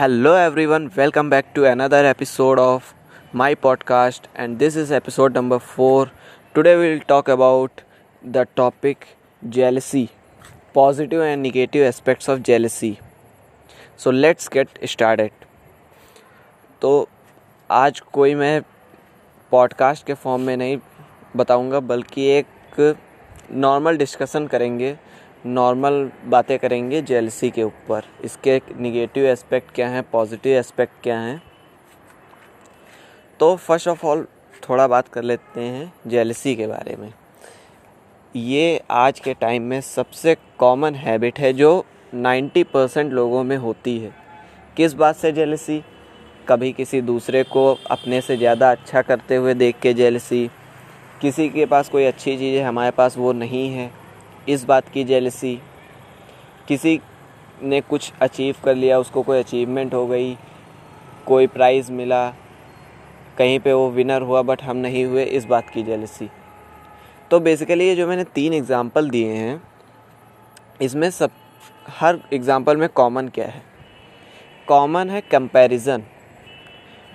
Hello everyone welcome back to another episode of my podcast and this is episode number four today will talk about the topic jealousy positive and negative aspects of jealousy so let's get start तो आज कोई मैं podcast के form में नहीं बताऊँगा, बल्कि एक नॉर्मल डिस्कशन करेंगे नॉर्मल बातें करेंगे जेलसी के ऊपर। इसके निगेटिव एस्पेक्ट क्या हैं पॉजिटिव एस्पेक्ट क्या हैं? तो फ़र्स्ट ऑफ़ ऑल थोड़ा बात कर लेते हैं जेलसी के बारे में। ये आज के टाइम में सबसे कॉमन हैबिट है जो 90 परसेंट लोगों में होती है। किस बात से जेलसी? कभी किसी दूसरे को अपने से ज़्यादा अच्छा करते हुए देख के जेलसी। किसी के पास कोई अच्छी चीज़ है, हमारे पास वो नहीं है। इस बात की जेलसी किसी ने कुछ अचीव कर लिया, उसको कोई अचीवमेंट हो गई, कोई प्राइज़ मिला, कहीं पे वो विनर हुआ बट हम नहीं हुए, इस बात की जेलसी तो बेसिकली ये जो मैंने तीन एग्ज़ाम्पल दिए हैं, इसमें सब, हर एग्ज़ाम्पल में कॉमन क्या है? कॉमन है कंपैरिजन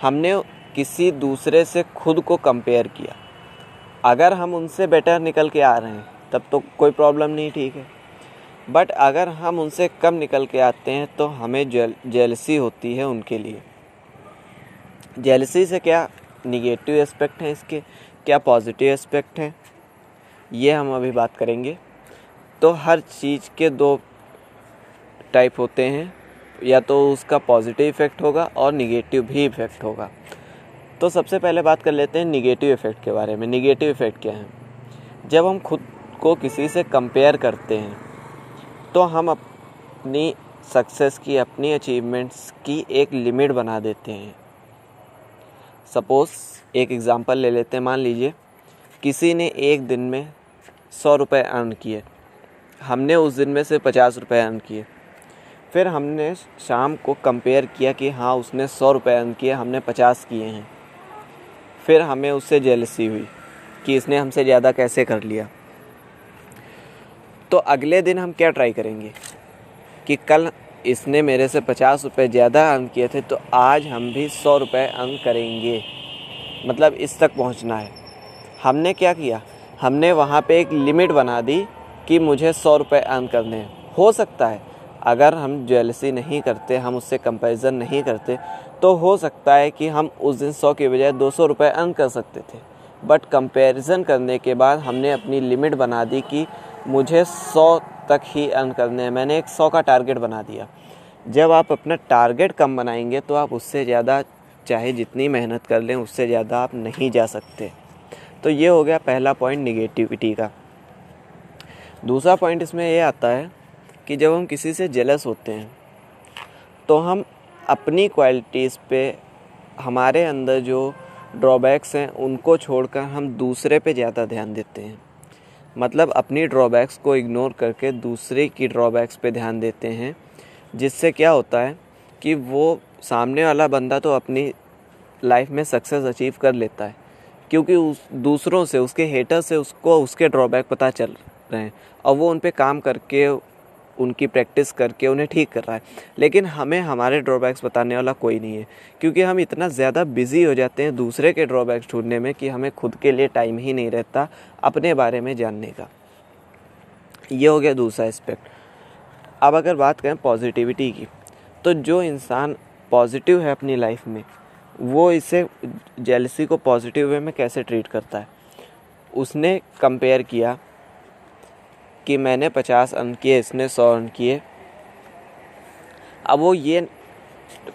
हमने किसी दूसरे से खुद को कंपेयर किया। अगर हम उनसे बेटर निकल के आ रहे हैं तब तो कोई प्रॉब्लम नहीं, ठीक है। बट अगर हम उनसे कम निकल के आते हैं तो हमें जेल जेलसी होती है उनके लिए। जेलसी से क्या निगेटिव एस्पेक्ट हैं इसके? क्या पॉजिटिव एस्पेक्ट हैं? ये हम अभी बात करेंगे। तो हर चीज़ के दो टाइप होते हैं। या तो उसका पॉजिटिव इफ़ेक्ट होगा और निगेटिव भी इफ़ेक्ट होगा। तो सबसे पहले बात कर लेते हैं निगेटिव इफ़ेक्ट के बारे में। निगेटिव इफ़ेक्ट क्या है? जब हम खुद को किसी से कंपेयर करते हैं तो हम अपनी सक्सेस की, अपनी अचीवमेंट्स की एक लिमिट बना देते हैं। सपोज़ एक एग्ज़ाम्पल ले लेते हैं, मान लीजिए, किसी ने एक दिन में सौ रुपये अर्न किए, हमने उस दिन में से पचास रुपये अर्न किए, फिर हमने शाम को कंपेयर किया कि हाँ उसने सौ रुपये अर्न किए, हमने पचास किए हैं, फिर हमें उससे जेलसी हुई कि इसने हमसे ज़्यादा कैसे कर लिया। तो अगले दिन हम क्या ट्राई करेंगे? कि कल इसने मेरे से पचास रुपये ज़्यादा अर्न किए थे तो आज हम भी सौ रुपये अर्न करेंगे। मतलब इस तक पहुँचना है। हमने क्या किया? हमने वहाँ पे एक लिमिट बना दी कि मुझे सौ रुपये अर्न करने हैं। हो सकता है, अगर हम ज्वेलसी नहीं करते, हम उससे कंपैरिजन नहीं करते तो हो सकता है कि हम उस दिन सौ के बजाय दो सौ रुपये अर्न कर सकते थे। बट कंपैरिजन करने के बाद हमने अपनी लिमिट बना दी कि मुझे सौ तक ही अर्न करने हैं। मैंने एक सौ का टारगेट बना दिया। जब आप अपना टारगेट कम बनाएँगे तो आप उससे ज़्यादा, चाहे जितनी मेहनत कर लें, उससे ज़्यादा आप नहीं जा सकते। तो ये हो गया पहला पॉइंट निगेटिविटी का। दूसरा पॉइंट इसमें ये आता है कि जब हम किसी से जेलस होते हैं तो हम अपनी क्वालिटीज़ पे, हमारे अंदर जो ड्रॉबैक्स हैं, उनको छोड़कर हम दूसरे पे ज़्यादा ध्यान देते हैं। मतलब अपनी ड्रॉबैक्स को इग्नोर करके दूसरे की ड्रॉबैक्स पे ध्यान देते हैं, जिससे क्या होता है कि वो सामने वाला बंदा तो अपनी लाइफ में सक्सेस अचीव कर लेता है, क्योंकि उस दूसरों से, उसके हेटर से उसको उसके ड्रॉबैक पता चल रहे हैं, और वो उन पर काम करके उनकी प्रैक्टिस करके उन्हें ठीक कर रहा है। लेकिन हमें हमारे ड्रॉबैक्स बताने वाला कोई नहीं है, क्योंकि हम इतना ज़्यादा बिज़ी हो जाते हैं दूसरे के ड्रॉबैक्स ढूँढने में कि हमें खुद के लिए टाइम ही नहीं रहता अपने बारे में जानने का। ये हो गया दूसरा एस्पेक्ट अब अगर बात करें पॉजिटिविटी की तो जो इंसान पॉजिटिव है अपनी लाइफ में, वो इसे जेलसी को पॉजिटिव वे में कैसे ट्रीट करता है? उसने कंपेयर किया कि मैंने पचास अर्न किए, इसने सौ अर्न किए। अब वो ये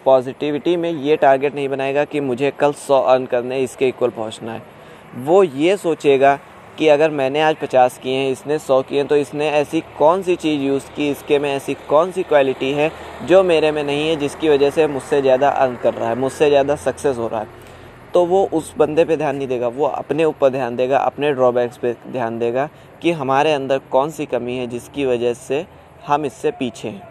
पॉजिटिविटी में ये टारगेट नहीं बनाएगा कि मुझे कल सौ अर्न करने इसके इक्वल पहुँचना है। वो ये सोचेगा कि अगर मैंने आज पचास किए हैं, इसने सौ किए हैं तो इसने ऐसी कौन सी चीज़ यूज़ की, इसके में ऐसी कौन सी क्वालिटी है जो मेरे में नहीं है, जिसकी वजह से मुझसे ज़्यादा अर्न कर रहा है, मुझसे ज़्यादा सक्सेस हो रहा है। तो वो उस बंदे पे ध्यान नहीं देगा, वो अपने ऊपर ध्यान देगा, अपने ड्रॉबैक्स पे ध्यान देगा कि हमारे अंदर कौन सी कमी है जिसकी वजह से हम इससे पीछे हैं।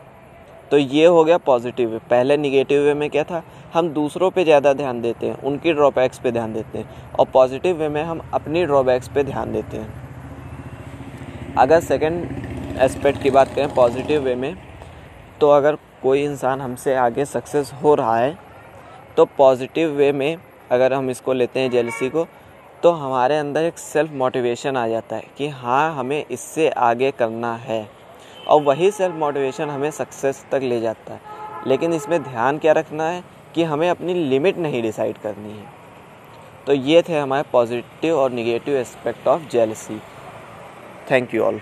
तो ये हो गया पॉजिटिव वे पहले निगेटिव वे में क्या था? हम दूसरों पे ज़्यादा ध्यान देते हैं, उनकी ड्रॉबैक्स पे ध्यान देते हैं, और पॉजिटिव वे में हम अपनी ड्रॉबैक्स पे ध्यान देते हैं। अगर सेकंड एस्पेक्ट की बात करें पॉजिटिव वे में तो अगर कोई इंसान हमसे आगे सक्सेस हो रहा है तो पॉजिटिव वे में अगर हम इसको लेते हैं जेलसी को तो हमारे अंदर एक सेल्फ मोटिवेशन आ जाता है कि हाँ हमें इससे आगे करना है। और वही सेल्फ मोटिवेशन हमें सक्सेस तक ले जाता है। लेकिन इसमें ध्यान क्या रखना है कि हमें अपनी लिमिट नहीं डिसाइड करनी है। तो ये थे हमारे पॉजिटिव और negative aspect of jealousy thank you all